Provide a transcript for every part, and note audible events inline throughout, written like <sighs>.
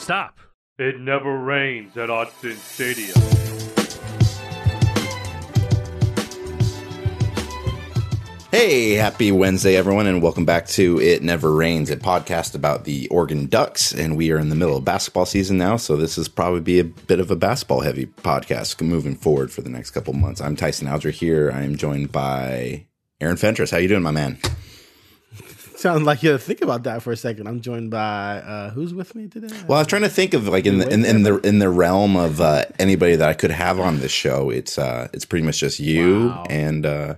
Stop. It never rains at Autzen Stadium. Hey, happy Wednesday, everyone, and welcome back to It Never Rains, a podcast about the Oregon Ducks. And we are in the middle of basketball season now, so this is probably be a bit of a basketball heavy podcast moving forward for the next couple months. I'm Tyson Alger here. I am joined by Aaron Fentress. How you doing, my man? Sounds like you think about that for a second. I'm joined by uh, who's with me today? Well, I was trying to think of like in the in, in the in the realm of uh, anybody that I could have on this show. It's uh, it's pretty much just you Wow. and uh,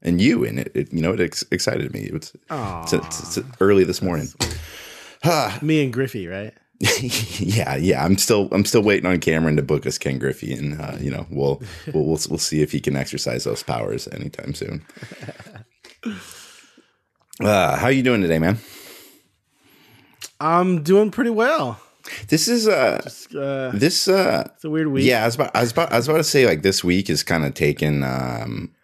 and you, and it, it you know it ex- excited me. It was it's, it's, it's early this morning. <sighs> me and Griffey, right? <laughs> yeah, yeah. I'm still I'm still waiting on Cameron to book us Ken Griffey, and uh, you know we'll, we'll we'll we'll see if he can exercise those powers anytime soon. <laughs> Uh, how you doing today, man? I'm doing pretty well. This is uh Uh, this uh it's a weird week. yeah. I was about I was about I was about to say like this week is kind of taken um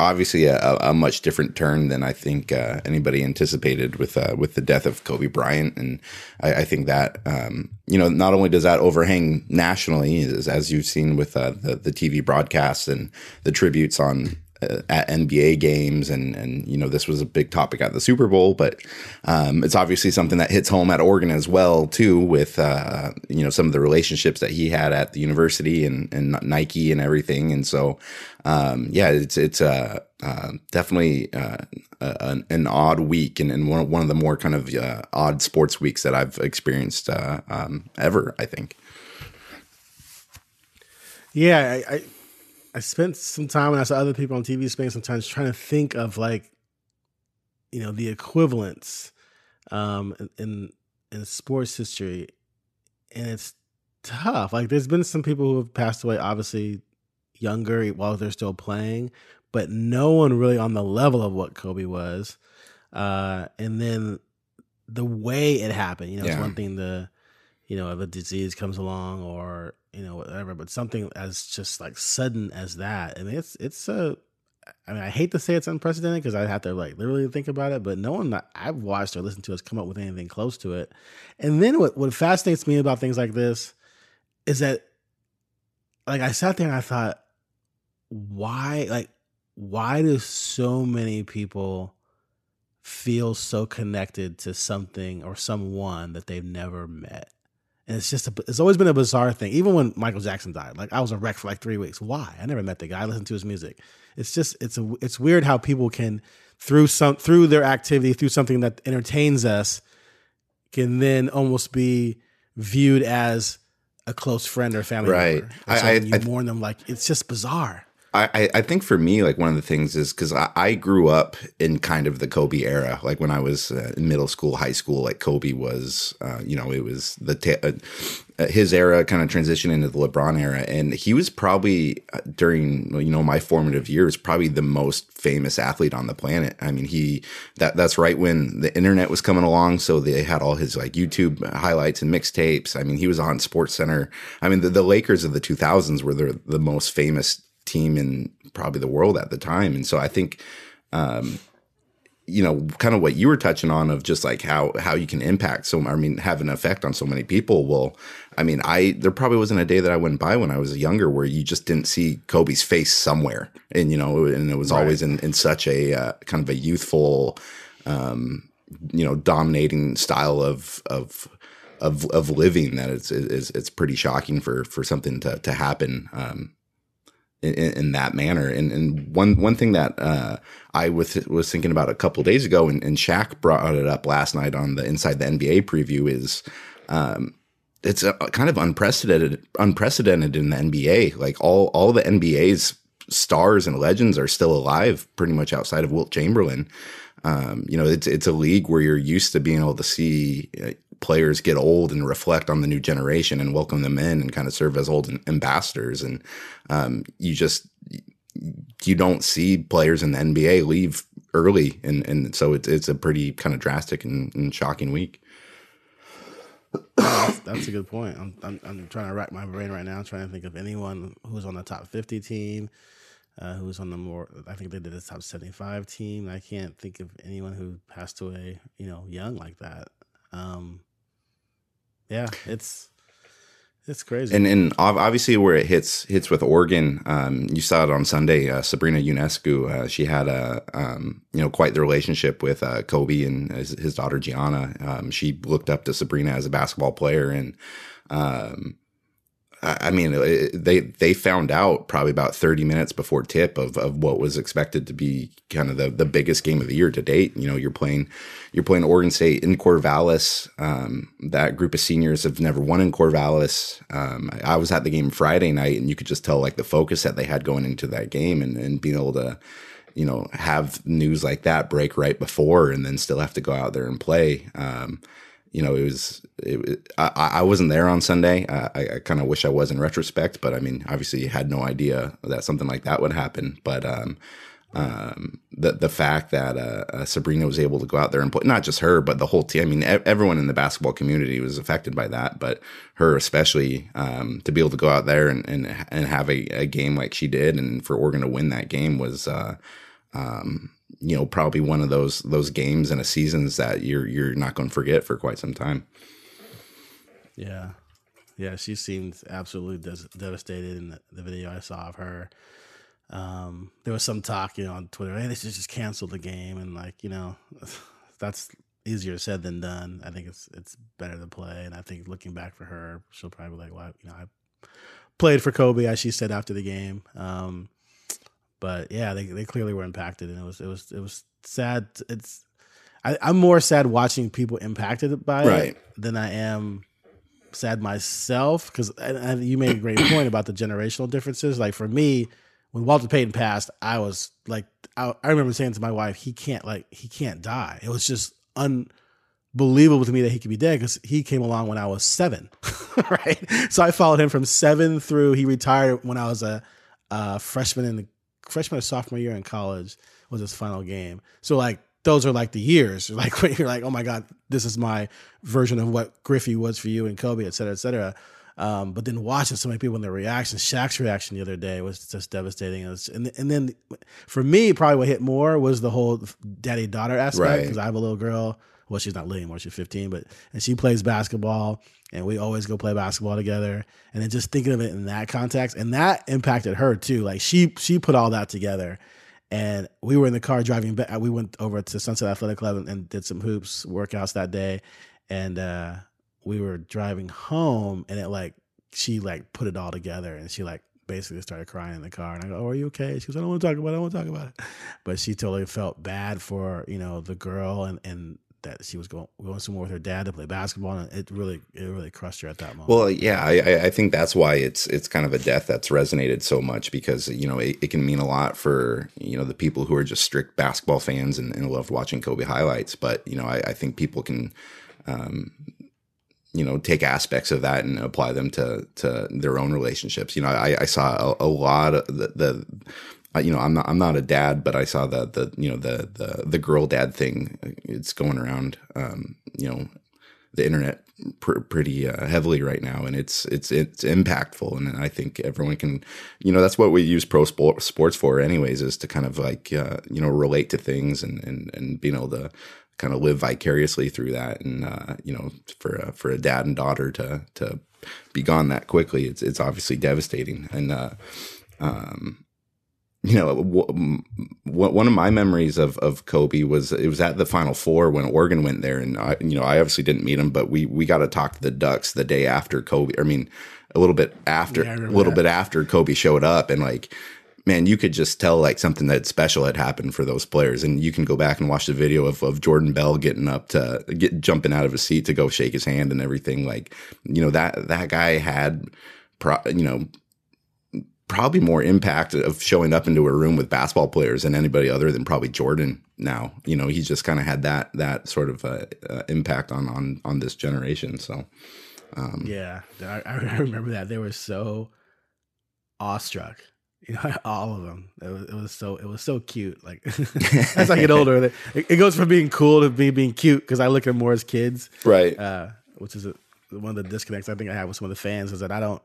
obviously a, a, a much different turn than I think uh, anybody anticipated with uh, with the death of Kobe Bryant, and I, I think that um, you know not only does that overhang nationally, as, as you've seen with uh, the the TV broadcasts and the tributes on. Uh, at NBA games, and and you know this was a big topic at the Super Bowl, but um, it's obviously something that hits home at Oregon as well too, with uh, you know some of the relationships that he had at the university and and Nike and everything, and so um, yeah, it's it's uh, uh, definitely uh, an, an odd week and, and one, one of the more kind of uh, odd sports weeks that I've experienced um, ever. I think. yeah. I, I I spent some time and I saw other people on TV spending some time trying to think of like, you know, the equivalents um, in- in sports history, and it's tough. Like, there's been some people who have passed away, obviously younger while they're still playing, but no one really on the level of what Kobe was. Uh, and then the way it happened, you know, it's one thing the, you know, if a disease comes along or you know whatever, but something as just like sudden as that, and it's it's a. I mean, I hate to say it's unprecedented because I have to like literally think about it, but no one that I've watched or listened to has come up with anything close to it. And then what what fascinates me about things like this is that, like, I sat there and I thought, why, like, why do so many people feel so connected to something or someone that they've never met? And it's just, a, it's always been a bizarre thing. Even when Michael Jackson died, like I was a wreck for like three weeks. Why? I never met the guy. I listened to his music. It's just, it's a, it's weird how people can through some through their activity, through something that entertains us, can then almost be viewed as a close friend or family Right. member. I- And so I- you I- mourn them like it's just bizarre. I, I- think for me, like one of the things is because I, I grew up in kind of the Kobe era. Like when I was uh, in middle school, high school, like Kobe was, uh, you know, it was the ta- uh, uh, his era kind of transitioned into the LeBron era, and he was probably uh, during you know my formative years probably the most famous athlete on the planet. I mean, he that that's right when the internet was coming along, so they had all his like YouTube highlights and mixtapes. I mean, he was on Sports Center. I mean, the, the Lakers of the 2000s were the the most famous team in probably the world at the time. And so I think, um, you know, kind of what you were touching on of just like how how you can impact so I mean have an effect on so many people. Well, I mean, I there probably wasn't a day that I went by when I was younger where you just didn't see Kobe's face somewhere, and you know, and it was always in in such a uh, kind of a youthful, um, you know, dominating style of of of of living that it's it's it's pretty shocking for for something to to happen. Um, in, in that manner. And, and one one thing that uh, I was was thinking about a couple days ago, and, and Shaq brought it up last night on the Inside the NBA preview is. Um, it's a, kind of unprecedented, unprecedented in the NBA. Like all, all the NBA's stars and legends are still alive, pretty much outside of Wilt Chamberlain. Um, you know, it's it's a league where you're used to being able to see uh, players get old and reflect on the new generation and welcome them in and kind of serve as old ambassadors. And um, you just you don't see players in the NBA leave early, and and so it's it's a pretty kind of drastic and, and shocking week. That's, a good point. I'm, I'm I'm trying to rack my brain right now, trying to think of anyone who's on the top 50 team, uh, who's on the more. I think they did the top 75 team. I can't think of anyone who passed away, you know, young like that. Um, yeah, it's it's crazy. And and obviously where it hits hits with Oregon, um, you saw it on Sunday. Uh, Sabrina Ionescu, uh, she had a um, you know quite the relationship with uh, Kobe and his, his daughter Gianna. Um, she looked up to Sabrina as a basketball player, and um, I mean, they they found out probably about 30 minutes before tip of, of what was expected to be kind of the, the biggest game of the year to date. You know, you're playing you're playing Oregon State in Corvallis. Um, that group of seniors have never won in Corvallis. Um, I was at the game Friday night, and you could just tell like the focus that they had going into that game, and, and being able to you know have news like that break right before, and then still have to go out there and play. Um, you know, it was, it, I, I wasn't there on Sunday. I, I kind of wish I was in retrospect, but I mean, obviously you had no idea that something like that would happen. But, um, um, the, the fact that, uh, uh, Sabrina was able to go out there and put, not just her, but the whole team. I mean, everyone in the basketball community was affected by that, but her especially, um, to be able to go out there and, and, and have a, a game like she did and for Oregon to win that game was, uh, um, you know probably one of those those games and a seasons that you're you're not going to forget for quite some time. Yeah, yeah, she seemed absolutely des- devastated in the, the, video I saw of her. Um, there was some talk, you know, on Twitter, hey, they should just cancel the game, and like, you know, <laughs> that's easier said than done. I think it's it's better to play, and I think looking back for her, she'll probably be like, well, you know, I played for Kobe, as she said after the game. Um, but yeah, they they clearly were impacted, and it was it was it was sad. It's I, am more sad watching people impacted by right. it than I am sad myself because you made a great point about the generational differences. Like for me, when Walter Payton passed, I was like, I, I remember saying to my wife, he can't like he can't die. It was just unbelievable to me that he could be dead because he came along when I was seven, <laughs> right? So I followed him from seven through he retired when I was a, a freshman in the freshman or sophomore year in college was his final game. So like those are like the years. <laughs> Like when you're like, oh my god, this is my version of what Griffey was for you and Kobe, et cetera, et cetera. Um, but then watching so many people and their reaction, Shaq's reaction the other day was just devastating. Was, and and then for me, probably what hit more was the whole daddy daughter aspect because right. I have a little girl. Well, she's not little anymore; she's 15, but and she plays basketball and we always go play basketball together. And then just thinking of it in that context, and that impacted her too. Like she she put all that together. And we were in the car driving back. We went over to Sunset Athletic Club and, and did some hoops workouts that day. And uh, we were driving home, and it like she like put it all together, and she like basically started crying in the car. And I go, "Oh, are you okay?" She goes, "I don't want to talk about it. I don't want to talk about it." But she totally felt bad for you know the girl and and that she was going going somewhere with her dad to play basketball, and it really it really crushed her at that moment. Well, yeah, I, I think that's why it's it's kind of a death that's resonated so much because you know it, it can mean a lot for you know the people who are just strict basketball fans and, and loved watching Kobe highlights, but you know I, I think people can. Um, you know, take aspects of that and apply them to to their own relationships. You know, I, I saw a, a lot of the, the you know, I'm not I'm not a dad, but I saw the the you know the the the girl dad thing. It's going around, um, you know, the internet pr- pretty uh, heavily right now, and it's it's it's impactful. And I think everyone can, you know, that's what we use pro sport, sports for, anyways, is to kind of like uh, you know relate to things and and and being able to kind of live vicariously through that. And uh, you know, for a, for a dad and daughter to to be gone that quickly, it's it's obviously devastating. And uh, um, you know, w- one of my memories of, of Kobe was it was at the Final Four when Oregon went there, and I, you know, I obviously didn't meet him, but we we got to talk to the Ducks the day after Kobe. I mean, a little bit after, yeah, a little that. bit after Kobe showed up, and like, man, you could just tell like something that special had happened for those players, and you can go back and watch the video of, of Jordan Bell getting up to get jumping out of his seat to go shake his hand and everything. Like, you know that that guy had, pro, you know probably more impact of showing up into a room with basketball players than anybody other than probably Jordan now. You know, he's just kind of had that that sort of uh, uh, impact on on on this generation. So, um, yeah, I, I, <laughs> remember that they were so awestruck. You know, <laughs> all of them. It was, it was so it was so cute. Like <laughs> as I get older, it, it, goes from being cool to be being cute because I look at more as kids, right? Uh, which is a, one of the disconnects I think I have with some of the fans is that I don't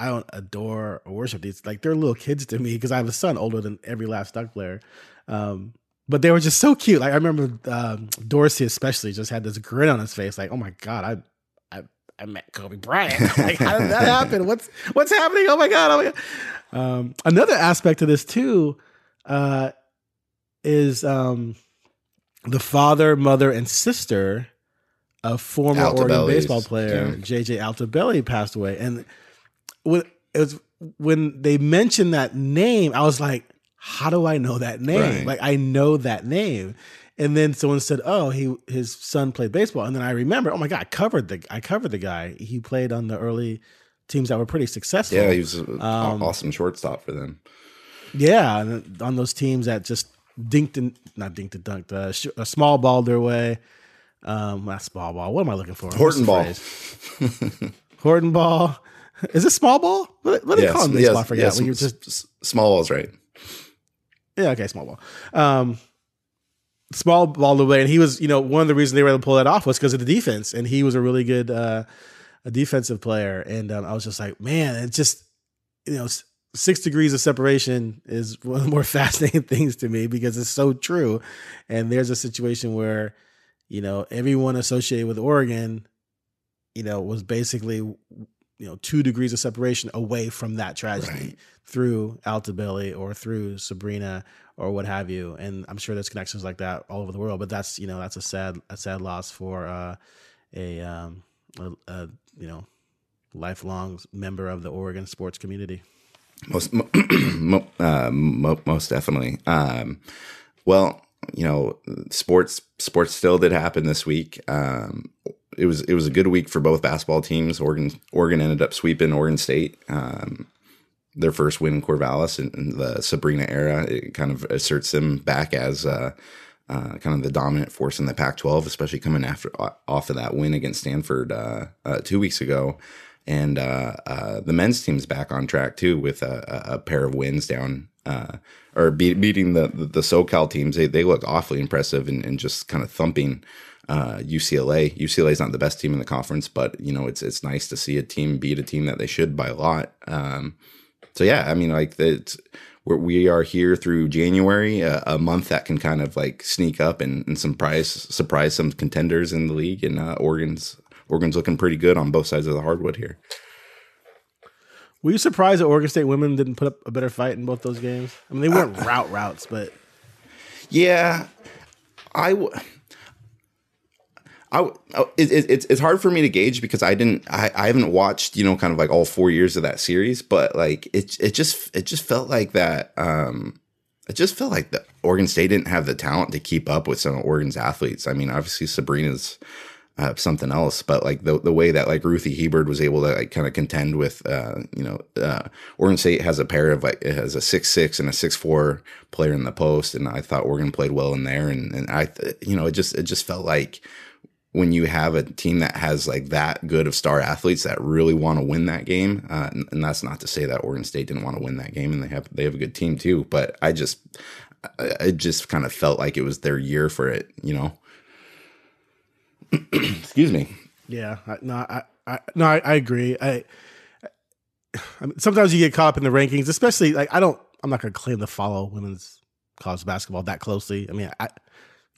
I don't adore or worship these. Like they're little kids to me because I have a son older than every last Duck player. Um, but they were just so cute. Like I remember um, Dorsey especially just had this grin on his face. Like, oh my god, I, I, I met Kobe Bryant. <laughs> like, how did that happen? What's what's happening? Oh my god! Oh my god! Um, another aspect of this too uh, is um, the father, mother, and sister of former Oregon baseball player yeah. JJ Altobelli passed away, and when it was when they mentioned that name, I was like, "How do I know that name? Right. Like I know that name." And then someone said, "Oh, he his son played baseball." And then I remember, "Oh my god, I covered the I covered the guy. He played on the early teams that were pretty successful. Yeah, he was an um, awesome shortstop for them. Yeah, on those teams that just dinked and not dinked and dunked uh, sh- a small ball their way. Um, not small ball. What am I looking for? Horton ball. Horton ball. <laughs> Is it small ball? What, what do yes, they call baseball? Yes, I forget. Yes, when you're just small ball's right. Yeah. Okay. Small ball. Um, small ball the way, and he was, you know, one of the reasons they were able to pull that off was because of the defense, and he was a really good, uh, a defensive player, and um, I was just like, man, it just, you know, six degrees of separation is <laughs> one of the more fascinating <laughs> things to me because it's so true, and there's a situation where, you know, everyone associated with Oregon, you know, was basically, you know, two degrees of separation away from that tragedy right. through Altobelli or through Sabrina or what have you. And I'm sure there's connections like that all over the world. But that's you know that's a sad a sad loss for uh, a, um, a, a you know lifelong member of the Oregon sports community. Most <clears throat> uh, most definitely. Um, well, you know, sports sports still did happen this week. Um, it was it was a good week for both basketball teams. Oregon Oregon ended up sweeping Oregon State. Um, their first win in Corvallis in, in, the Sabrina era. It kind of asserts them back as uh, uh, kind of the dominant force in the Pac-12, especially coming after off of that win against Stanford uh, uh two weeks ago. And uh, uh, the men's team's back on track too with a, a pair of wins down or be- beating the, the, the SoCal teams. They they look awfully impressive and, and just kind of thumping. UCLA. UCLA is not the best team in the conference, but you know it's it's nice to see a team beat a team that they should by a lot. Um, so yeah, I mean, like it's we're, we are here through January, a, a, month that can kind of like sneak up and, and surprise surprise some contenders in the league, and uh, Oregon's Oregon's looking pretty good on both sides of the hardwood here. Were you surprised that Oregon State women didn't put up a better fight in both those games? I mean, they weren't uh, route routes, but yeah, I. W- I, it, it, it's it's hard for me to gauge because I didn't I, I haven't watched you know kind of like all four years of that series, but like it it just it just felt like that. Um, it just felt like the Oregon State didn't have the talent to keep up with some of Oregon's athletes. I mean, obviously Sabrina's uh, something else, but like the the way that like Ruthy Hebard was able to like kind of contend with, uh, you know, uh, Oregon State has a pair of like it has a six six and a six four player in the post, and I thought Oregon played well in there, and and I, you know, it just it just felt like when you have a team that has like that good of star athletes that really want to win that game, uh, and, and, that's not to say that Oregon State didn't want to win that game, and they have they have a good team too. But I just, I just kind of felt like it was their year for it, you know. <clears throat> Excuse me. Yeah, no, I, I no, I, I agree. I, I mean, sometimes you get caught up in the rankings, especially like I don't. I'm not going to claim to follow women's college basketball that closely. I mean, I,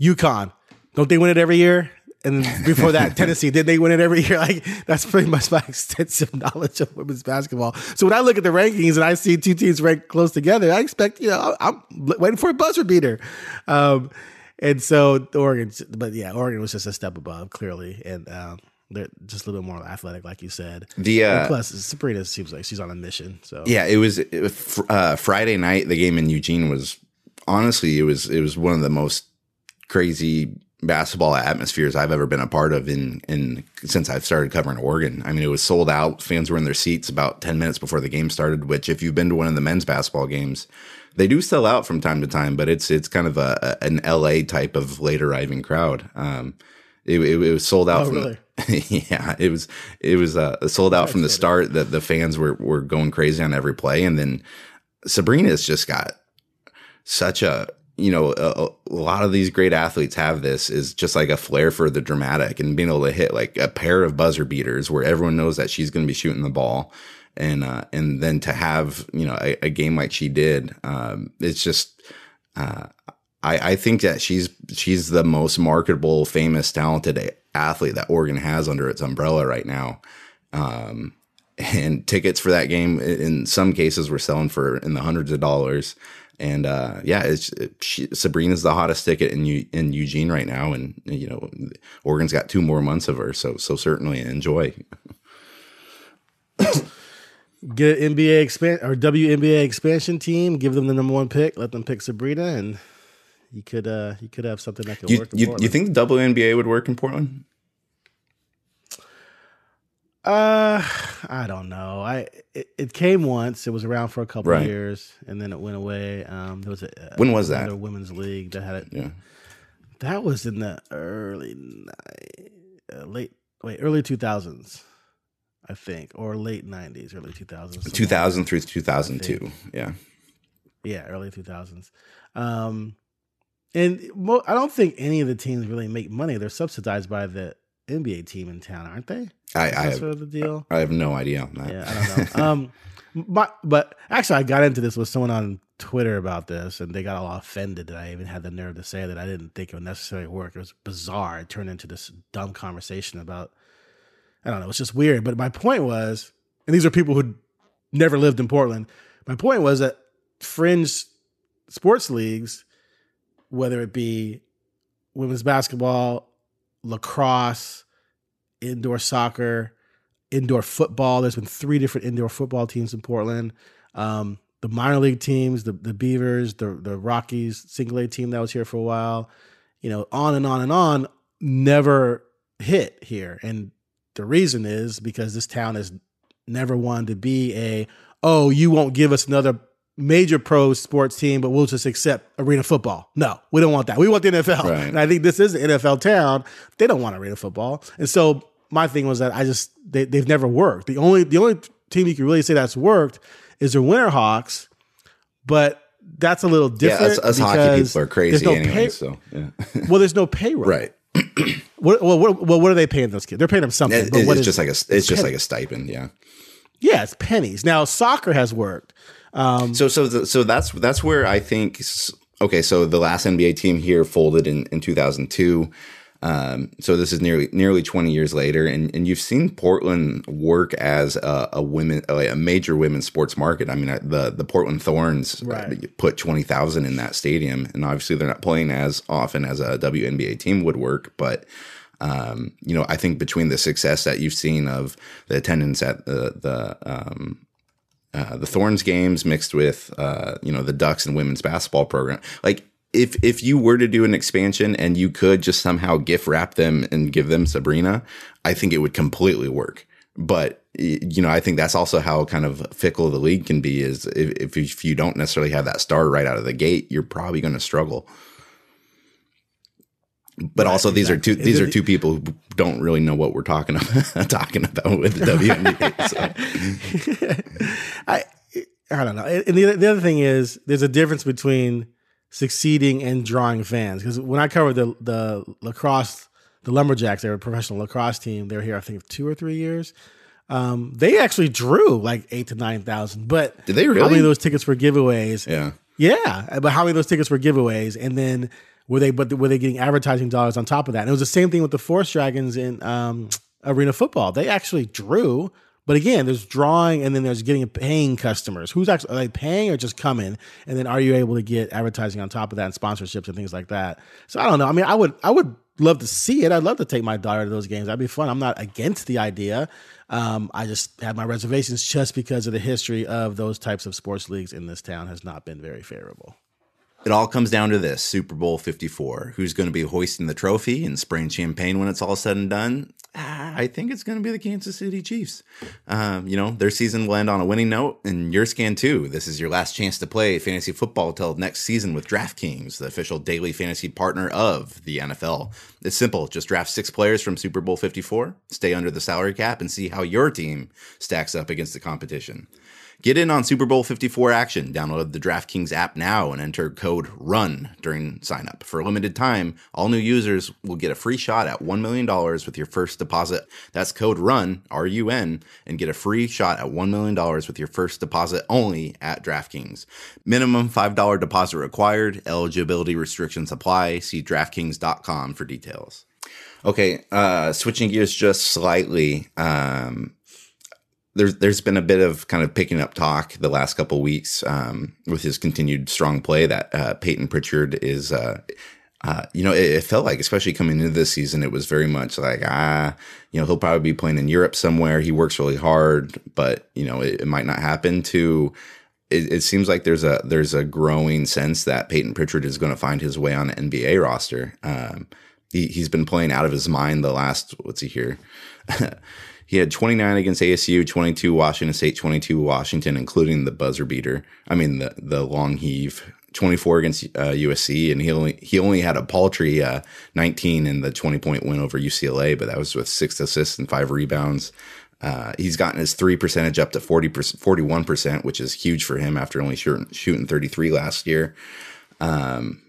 UConn, don't they win it every year? and before that, <laughs> Tennessee. Did they win it every year? <laughs> Like that's pretty much my <laughs> extensive knowledge of women's basketball. So when I look at the rankings and I see two teams ranked close together, I expect you know I'm waiting for a buzzer beater. Um, and so Oregon, but yeah, Oregon was just a step above clearly, and um, they're just a little bit more athletic, like you said. The uh, plus Sabrina seems like she's on a mission. So yeah, it was, it was uh, Friday night. The game in Eugene was honestly, it was it was one of the most crazy basketball atmospheres I've ever been a part of in in since I've started covering Oregon. I mean, it was sold out. Fans were in their seats about 10 minutes before the game started, which if you've been to one of the men's basketball games, they do sell out from time to time, but it's it's kind of a, a an LA type of late arriving crowd. Um, it, it, it was sold out oh, from really? <laughs> yeah, it was it was uh, sold out from the start. That the fans were were going crazy on every play, and then Sabrina's just got such a you know, a, a, lot of these great athletes have this is just like a flair for the dramatic and being able to hit like a pair of buzzer beaters where everyone knows that she's going to be shooting the ball. And, uh, and then to have, you know, a, a game like she did, um, it's just, uh, I, I think that she's, she's the most marketable, famous, talented athlete that Oregon has under its umbrella right now. Um, and tickets for that game in some cases were selling for in the hundreds of dollars. And uh, yeah, it's she, Sabrina's the hottest ticket in U, in Eugene right now, and you know Oregon's got two more months of her, so so certainly enjoy. Get an NBA expand or WNBA expansion team, give them the number one pick, let them pick Sabrina, and you could uh you could have something that could you, work. You, you think the WNBA would work in Portland? Uh, I don't know. I it, it, came once. It was around for a couple right. years, and then it went away. Um, there was a when was that? women's league that had it. Yeah, that was in the early uh, late wait early two thousands. I think, or late '90s, early 2000s. 2000 through 2002. Yeah, yeah, early 2000s. Um, and mo- I don't think any of the teams really make money. They're subsidized by the NBA team in town, aren't they? I, I have, sort of the deal. I have no idea on that. Yeah, I don't know. um, <laughs> but but actually, I got into this with someone on Twitter about this, and they got all offended that I even had the nerve to say that I didn't think it would necessarily work. It was bizarre. It turned into this dumb conversation about I don't know. It's just weird. But my point was, and these are people who never lived in Portland. My point was that fringe sports leagues, whether it be women's basketball, lacrosse, indoor soccer, indoor football. There's been three different indoor football teams in Portland. Um, the minor league teams, the the Beavers, the the Rockies single A team that was here for a while, you know, on and on and on, never hit here. And the reason is because this town has never wanted to be a, oh, you won't give us another major pro sports team, but we'll just accept arena football. No, we don't want that. We want the NFL. Right. And I think this is an NFL town. They don't want arena football. And so my thing was that I just they, they've never worked. The only the only team you can really say that's worked is the Winterhawks, but that's a little different. Yeah, us, us hockey people are crazy no anyway. Pay, so yeah. <laughs> well, there's no payroll. Right. <clears throat> what, well, what, well, what are they paying those kids? They're paying them something. It, but it's just like a it's, it's just like a stipend. Yeah. Yeah, it's pennies. Now soccer has worked. Um, so so the, so that's that's where I think. Okay, so the last NBA team here folded in in 2002. Um, so this is nearly nearly 20 years later, and, and you've seen Portland work as a, a women a major women's sports market. I mean, the the Portland Thorns uh, right. put 20,000 in that stadium, and obviously they're not playing as often as a WNBA team would work, but. Um, you know, I think between the success that you've seen of the attendance at the the um, uh, the Thorns games mixed with uh, you know the Ducks and women's basketball program, like if if you were to do an expansion and you could just somehow gift wrap them and give them Sabrina, I think it would completely work. But you know, I think that's also how kind of fickle the league can be. Is if if you don't necessarily have that star right out of the gate, you're probably going to struggle. But right, also, these exactly. are two these are two people who don't really know what we're talking about <laughs> talking about with the WNBA. So. <laughs> I I don't know. And the the other thing is, there's a difference between succeeding and drawing fans. Because when I covered the the lacrosse, the LumberJax, they were a professional lacrosse team. They were here, I think, two or three years. Um, they actually drew like eight to nine thousand. But did they really? How many of those tickets were giveaways? Yeah, yeah. But how many of those tickets were giveaways? And then were they? But were they getting advertising dollars on top of that? And it was the same thing with the Forest Dragons in um, arena football. They actually drew but again, there's drawing and then there's getting paying customers. Who's actually are they paying or just coming? And then are you able to get advertising on top of that and sponsorships and things like that? So I don't know. I mean, I would I would love to see it. I'd love to take my daughter to those games. That'd be fun. I'm not against the idea. Um, I just have my reservations just because of the history of those types of sports leagues in this town has not been very favorable. It all comes down to this Super Bowl 54. Who's going to be hoisting the trophy and spraying champagne when it's all said and done? Ah, I think it's going to be the Kansas City Chiefs. Um, you know, their season will end on a winning note, and yours can too. This is your last chance to play fantasy football till next season with DraftKings, the official daily fantasy partner of the NFL. It's simple. Just draft six players from Super Bowl 54, stay under the salary cap, and see how your team stacks up against the competition. Get in on Super Bowl 54 action. Download the DraftKings app now and enter code RUN during signup. For a limited time, all new users will get a free shot at $1 million with your first deposit. That's code RUN, R U N, and get a free shot at $1 million with your first deposit only at DraftKings. Minimum $5 deposit required. Eligibility restrictions apply. See DraftKings.com for details. Okay, uh, switching gears just slightly. Um, there's there's been a bit of kind of picking up talk the last couple weeks um, with his continued strong play that uh, Peyton Pritchard is. Uh, uh, you know, it, it, felt like, especially coming into this season, it was very much like, ah, you know, he'll probably be playing in Europe somewhere. He works really hard, but you know, it, it might not happen. To it, it, seems like there's a there's a growing sense that Peyton Pritchard is going to find his way on an NBA roster. Um, he, he's been playing out of his mind the last what's he here. <laughs> He had 29 against ASU, 22 Washington State, 22 Washington, including the buzzer beater. I mean the the long heave. 24 against uh, USC, and he only he only had a paltry uh, 19 in the 20 point win over UCLA, but that was with six assists and five rebounds. Uh, he's gotten his three percentage up to 40 41 percent, which is huge for him after only shooting, shooting 33 last year. Um,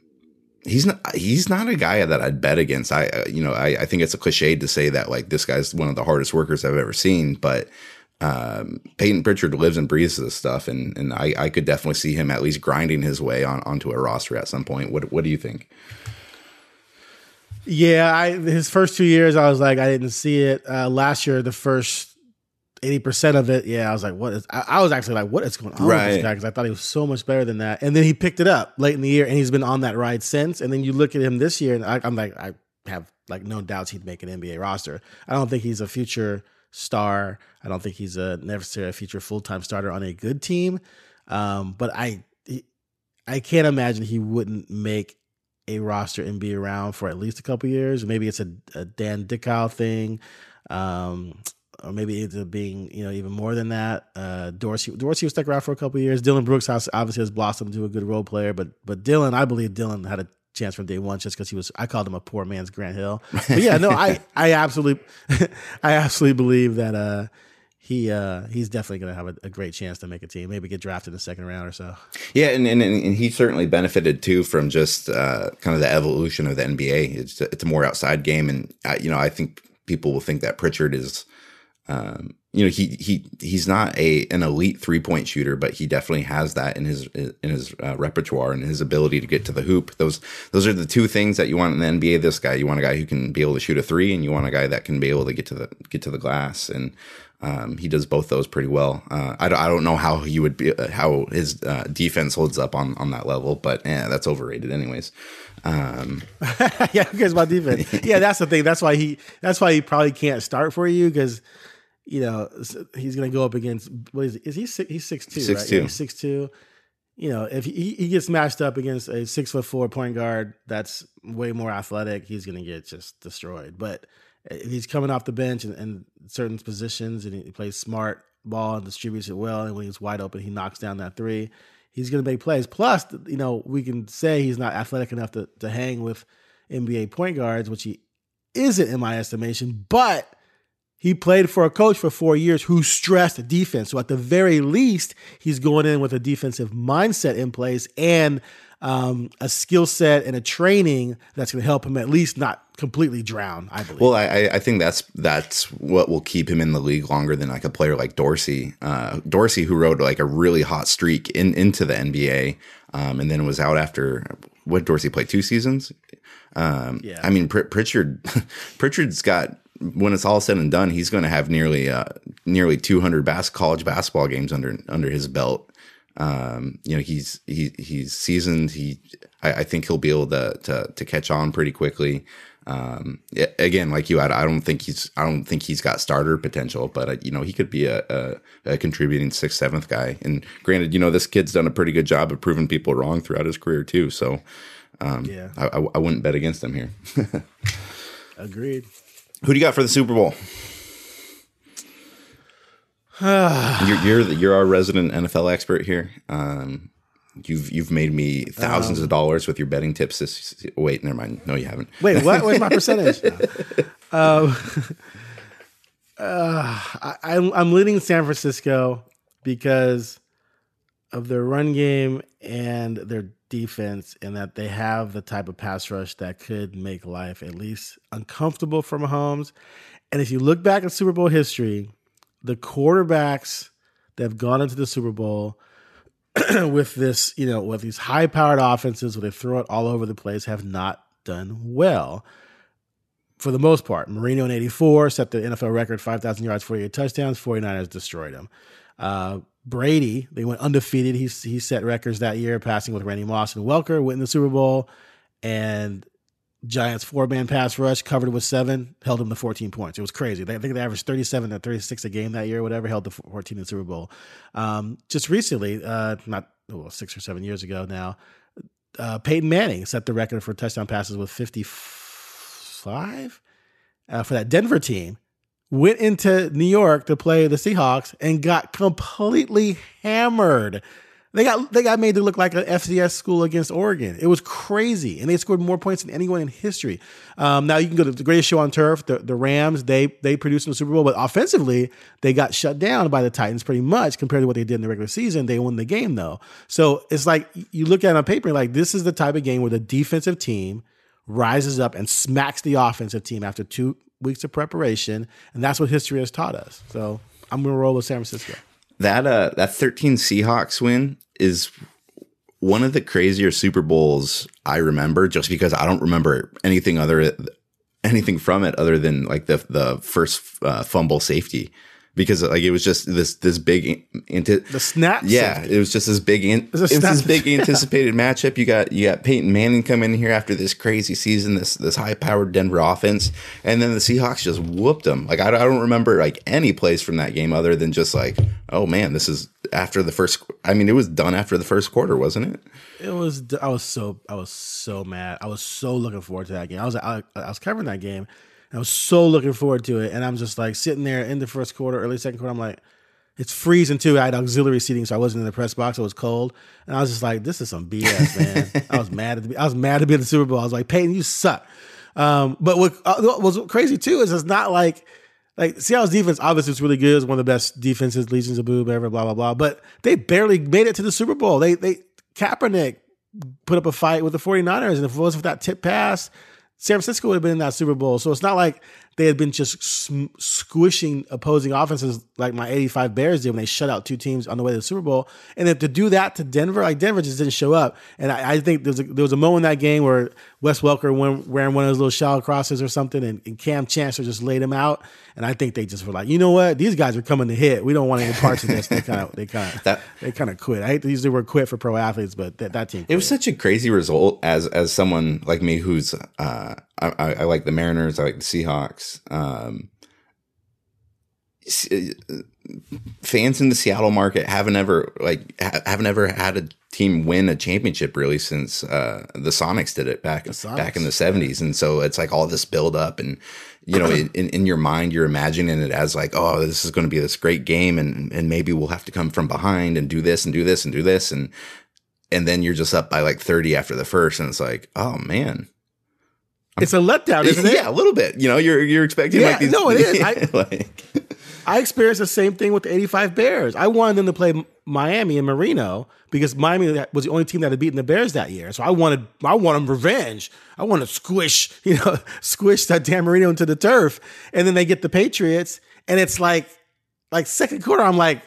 he's not he's not a guy that I'd bet against. I uh, you know I, I think it's a cliche to say that like this guy's one of the hardest workers I've ever seen, but um, Peyton Pritchard lives and breathes this stuff, and and I, I could definitely see him at least grinding his way on onto a roster at some point. What what do you think? Yeah, I his first two years I was like I didn't see it. Uh, last year, the first eighty percent of it, yeah, I was like, what is? I, I was actually like, what is going on right. with this guy? Because I thought he was so much better than that. And then he picked it up late in the year, and he's been on that ride since. And then you look at him this year, and I, I'm like, I have like no doubts he'd make an NBA roster. I don't think he's a future star. I don't think he's a necessarily a future full time starter on a good team. Um, but I, I can't imagine he wouldn't make a roster and be around for at least a couple years. Maybe it's a, a Dan Dickau thing. Um, or maybe it's being you know even more than that. Uh, Dorsey Dorsey was stuck around for a couple years. Dillon Brooks has, obviously has blossomed into a good role player, but but Dillon, I believe Dillon had a chance from day one just because he was. I called him a poor man's Grant Hill. <laughs> But yeah, no, I I absolutely <laughs> I absolutely believe that uh, he uh, he's definitely going to have a, a, great chance to make a team. Maybe get drafted in the second round or so. Yeah, and and, and he certainly benefited too from just uh, kind of the evolution of the NBA. It's a, it's a more outside game, and uh, you know I think people will think that Pritchard is um, you know he he he's not a an elite three point shooter, but he definitely has that in his in his uh, repertoire and his ability to get to the hoop. Those those are the two things that you want in the NBA. This guy, you want a guy who can be able to shoot a three, and you want a guy that can be able to get to the get to the glass. And um, he does both those pretty well. Uh, I, don't, I don't know how he would be uh, how his uh, defense holds up on on that level, but yeah, that's overrated, anyways. Um, <laughs> yeah, who cares about defense? <laughs> yeah, that's the thing. That's why he that's why he probably can't start for you because you know, he's going to go up against what is he? Is he six, he's six two, six right? Two. Yeah, he's six two. You know, if he, he gets matched up against a six foot four point guard that's way more athletic, he's going to get just destroyed. But eh, if he's coming off the bench and, and certain positions and he plays smart ball and distributes it well, and when he's wide open, he knocks down that three. He's going to make plays. Plus, you know, we can say he's not athletic enough to, to hang with NBA point guards, which he isn't in my estimation, but he played for a coach for four years who stressed defense. So at the very least, he's going in with a defensive mindset in place and um, a skill set and a training that's going to help him at least not completely drown. I believe. Well, I, I think that's that's what will keep him in the league longer than like a player like Dorsey. Uh, Dorsey, who rode like a really hot streak in into the NBA, um, and then was out after what Dorsey played two seasons. Um, yeah. I mean, Pr- Pritchard <laughs> Pritchard's got when it's all said and done, he's going to have nearly uh, nearly 200 bas- college basketball games under under his belt. Um, you know, he's he he's seasoned. He I, I, think he'll be able to to, to catch on pretty quickly. Um, again, like you, I, I, don't think he's I don't think he's got starter potential, but uh, you know he could be a, a, a, contributing sixth, seventh guy. And granted, you know this kid's done a pretty good job of proving people wrong throughout his career too. So um, yeah, I, I, I wouldn't bet against him here. <laughs> Agreed. Who do you got for the Super Bowl? <sighs> you're you're, you're our resident NFL expert here. Um, you've you've made me thousands um, of dollars with your betting tips. This wait, never mind. No, you haven't. Wait, what? What's my <laughs> percentage? um, <laughs> uh, I, I'm I'm leading San Francisco because of their run game and their defense, and that they have the type of pass rush that could make life at least uncomfortable for Mahomes. And if you look back at Super Bowl history, the quarterbacks that have gone into the Super Bowl <clears throat> with this, you know, with these high powered offenses where they throw it all over the place have not done well. For the most part, Marino in 84 set the NFL record 5,000 yards, 48 touchdowns. 49ers destroyed him. Uh, Brady, they went undefeated. He, he set records that year, passing with Randy Moss and Welker, went in the Super Bowl. And Giants four man pass rush covered with seven, held them to 14 points. It was crazy. They, I think they averaged 37 to 36 a game that year, whatever, held the 14 in the Super Bowl. Um, just recently, uh, not well, six or seven years ago now, uh, Peyton Manning set the record for touchdown passes with 55 uh, for that Denver team. Went into New York to play the Seahawks and got completely hammered they got they got made to look like an FCS school against Oregon. It was crazy, and they scored more points than anyone in history. Um, now you can go to the greatest show on turf, the, the Rams. They they produced in the Super Bowl, but offensively they got shut down by the Titans pretty much compared to what they did in the regular season. They won the game though, so it's like you look at it on paper, like this is the type of game where the defensive team rises up and smacks the offensive team after two weeks of preparation, and that's what history has taught us. So I'm going to roll with San Francisco. That uh that 13 Seahawks win is one of the crazier Super Bowls I remember just because I don't remember anything other anything from it other than like the the first uh, fumble safety because like it was just this this big into the snap. Yeah, safety. it was just this big in, it was, it was this big <laughs> anticipated matchup. You got you got Peyton Manning coming in here after this crazy season, this this high powered Denver offense, and then the Seahawks just whooped them. Like I, I don't remember like any plays from that game other than just like oh man, this is after the first. I mean, it was done after the first quarter, wasn't it? It was. I was so I was so mad. I was so looking forward to that game. I was I, I was covering that game I was so looking forward to it. And I'm just like sitting there in the first quarter, early second quarter. I'm like, it's freezing too. I had auxiliary seating, so I wasn't in the press box. It was cold, and I was just like, "This is some BS, man." I was mad at the, I was mad to be at the Super Bowl. I was like, "Peyton, you suck." Um, but what, uh, what, was crazy too is it's not like like Seattle's defense obviously is really good. It's one of the best defenses, Legions of Boom, ever, blah blah blah. But they barely made it to the Super Bowl. They they Kaepernick put up a fight with the 49ers, and if it wasn't for that tip pass, San Francisco would have been in that Super Bowl. So it's not like they had been just squishing opposing offenses like my 85 Bears did when they shut out two teams on the way to the Super Bowl. And then to do that to Denver, like Denver just didn't show up. And I, I think there was, a, there was a moment in that game where Wes Welker went wearing one of those little shallow crosses or something, and, and Kam Chancellor just laid him out. And I think they just were like, you know what, these guys are coming to hit. We don't want any parts of this. They kind of they kind of <laughs> they kind of quit. I hate to use the word quit for pro athletes, but that, that team. Quit. It was such a crazy result as as someone like me who's uh, I, I, like the Mariners, I like the Seahawks. Um, uh, fans in the Seattle market haven't ever like haven't ever had a team win a championship really since uh, the Sonics did it back back in the seventies, and so it's like all this build up and you know in, in your mind you're imagining it as like oh this is going to be this great game and and maybe we'll have to come from behind and do this and do this and do this. And and then you're just up by like 30 after the first and it's like oh man it's a letdown, isn't it? Yeah, a little bit. You know, you're you're expecting yeah, like these. No, it is. I, <laughs> like, I experienced the same thing with the '85 Bears. I wanted them to play Miami and Marino because Miami was the only team that had beaten the Bears that year. So I wanted I wanted revenge. I want to squish, <laughs> you know, squish that damn Marino into the turf. And then they get the Patriots, and it's like, like second quarter, I'm like,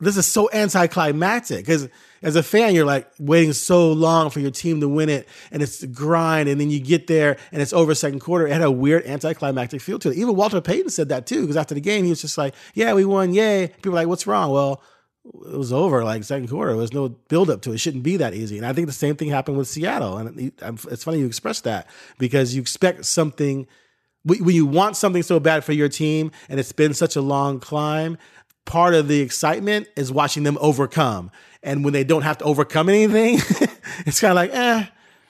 this is so anticlimactic because as a fan, you're like waiting so long for your team to win it, and it's the grind, and then you get there and it's over second quarter. It had a weird anticlimactic feel to it. Even Walter Payton said that too, because after the game, he was just like, "Yeah, we won, yay!" People were like, "What's wrong?" Well, it was over like second quarter. There was no build up to it. it. Shouldn't be that easy. And I think the same thing happened with Seattle. And it's funny you express that because you expect something when you want something so bad for your team and it's been such a long climb. Part of the excitement is watching them overcome. And when they don't have to overcome anything, <laughs> it's kind of like, eh.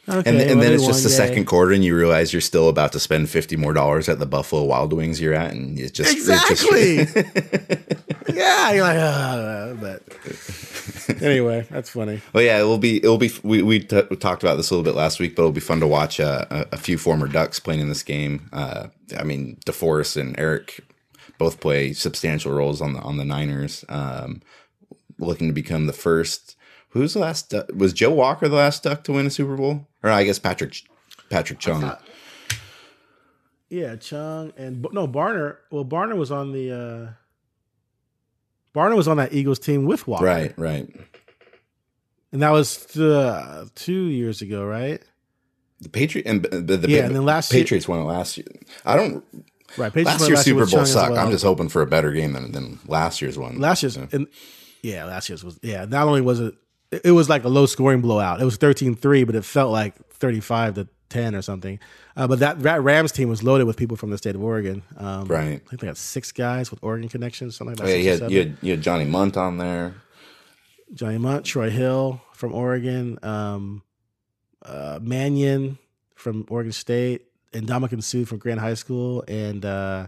Okay, and, and then it's just the day. second quarter, and you realize you're still about to spend fifty more dollars at the Buffalo Wild Wings you're at, and it's just exactly. It's just, <laughs> <laughs> yeah, you're like, oh, but anyway, that's funny. Well, yeah, it will be. It will be. We we, t- we talked about this a little bit last week, but it'll be fun to watch uh, a, a, few former Ducks playing in this game. Uh, I mean, DeForest and Arik both play substantial roles on the on the Niners. Um, looking to become the first. Who's the last? Duck? Was Joe Walker the last Duck to win a Super Bowl? Or I guess Patrick Patrick Chung. Yeah, Chung and no Barner. Well, Barner was on the. uh Barner was on that Eagles team with Walker, Right, right. And that was uh, two years ago, right? The Patriot and the, the Yeah, and then last year- Patriots won it last year. I don't. Right. Patriots Last year's Super with Bowl sucked. well. I'm just hoping for a better game than than last year's one. last year's Yeah. and yeah, last year's was yeah. Not only was it, it was like a low scoring blowout. It was 13-3, but it felt like thirty five to ten or something. Uh, but that, that Rams team was loaded with people from the state of Oregon. Um, Right. I think they had six guys with Oregon connections, something like Oh, that. yeah, you had, you, had, you had Johnny Mundt on there. Johnny Mundt, Troy Hill from Oregon, um, uh, Mannion from Oregon State, and Ndamukong Suh from Grant High School, and uh,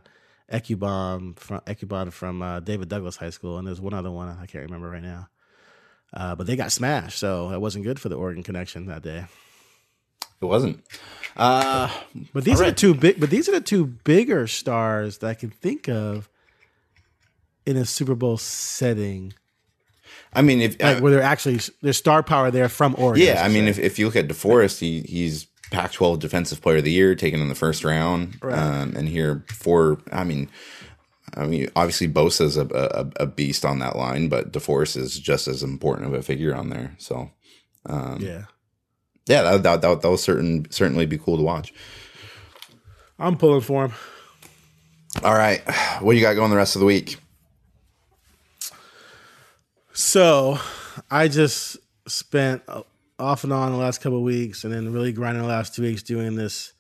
Ecubon from Ecubon from uh, David Douglas High School, and there's one other one I can't remember right now. Uh, but they got smashed, so it wasn't good for the Oregon connection that day. It wasn't. Uh, But these All are the two big. But these are the two bigger stars that I can think of in a Super Bowl setting, I mean, if like where they're actually there's star power there from Oregon. yeah, I mean, if, if you look at DeForest, he he's Pac-12 Defensive Player of the Year, taken in the first round, Right. um, and here for I mean, I mean, obviously Bosa's a, a a beast on that line, but DeForest is just as important of a figure on there. So um, yeah. yeah, that that that, that will certain certainly be cool to watch. I'm pulling for him. All right, what do you got going the rest of the week? So I just spent off and on the last couple of weeks and then really grinding the last two weeks doing this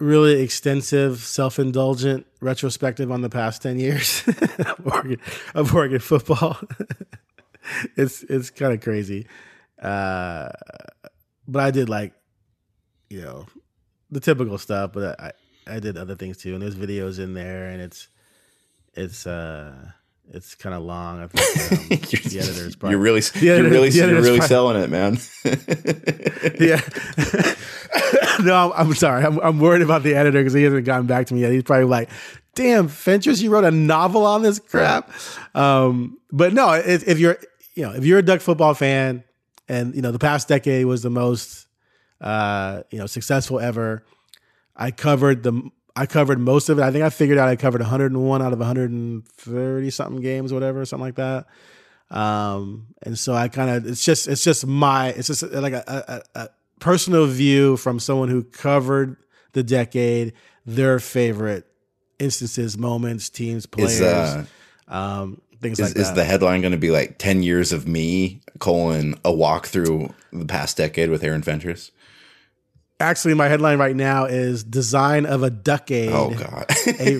really extensive, self indulgent retrospective on the past 10 years <laughs> of, Oregon, of Oregon football. <laughs> it's it's kind of crazy. Uh, but I did like, you know, the typical stuff, but I, I did other things too. And there's videos in there and it's, it's, uh, it's kind of long. I <laughs> think um, <laughs> the editor is probably You're really the you're really you're really probably- selling it, man. <laughs> yeah. no, I'm, I'm sorry. I'm, I'm worried about the editor because he hasn't gotten back to me yet. He's probably like, "Damn, Fentress, you wrote a novel on this crap." Um, but no, if, if you're, you know, if you're a Duck football fan, and you know, the past decade was the most, uh, you know, successful ever. I covered the. I covered most of it. I think I figured out I covered 101 out of 130 something games, whatever, something like that. Um, and so I kind of it's just it's just my it's just like a, a, a personal view from someone who covered the decade, their favorite instances, moments, teams, players, Is uh, um, things is, like is that. the headline going to be like 10 years of me colon a walk through the past decade with Aaron Fentress? Actually, my headline right now is "Design of a Duckade." Oh God. a,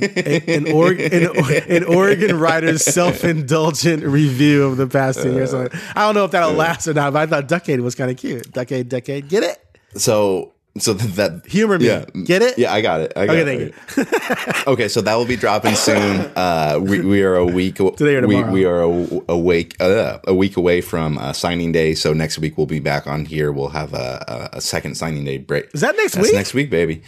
a- an, Oregon, an, an Oregon writer's self-indulgent review of the past ten years. Uh, I don't know if that'll last or not, but I thought Duckade was kind of cute. Duckade, Decade, get it? so so th- that Humor me, Yeah. get it? Yeah, I got it. I got Okay, it. thank you. <laughs> Okay, so that will be dropping soon. Uh, we, we are a week Today or we, tomorrow. we are a, a week uh, a week away from uh, signing day. So next week we'll be back on here. We'll have a, a, a second signing day break. Is that next That's week? next week, baby.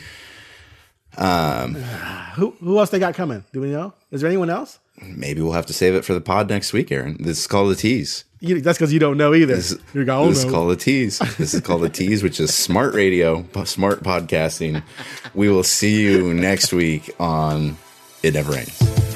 Um, <sighs> Who who else they got coming? Do we know? Is there anyone else? Maybe we'll have to save it for the pod next week, Aaron. This is called a tease. You, that's because you don't know either. This, You're going, this is "Oh, called a tease. This is called a tease, which is smart radio, smart podcasting. We will see you next week on It Never Ends.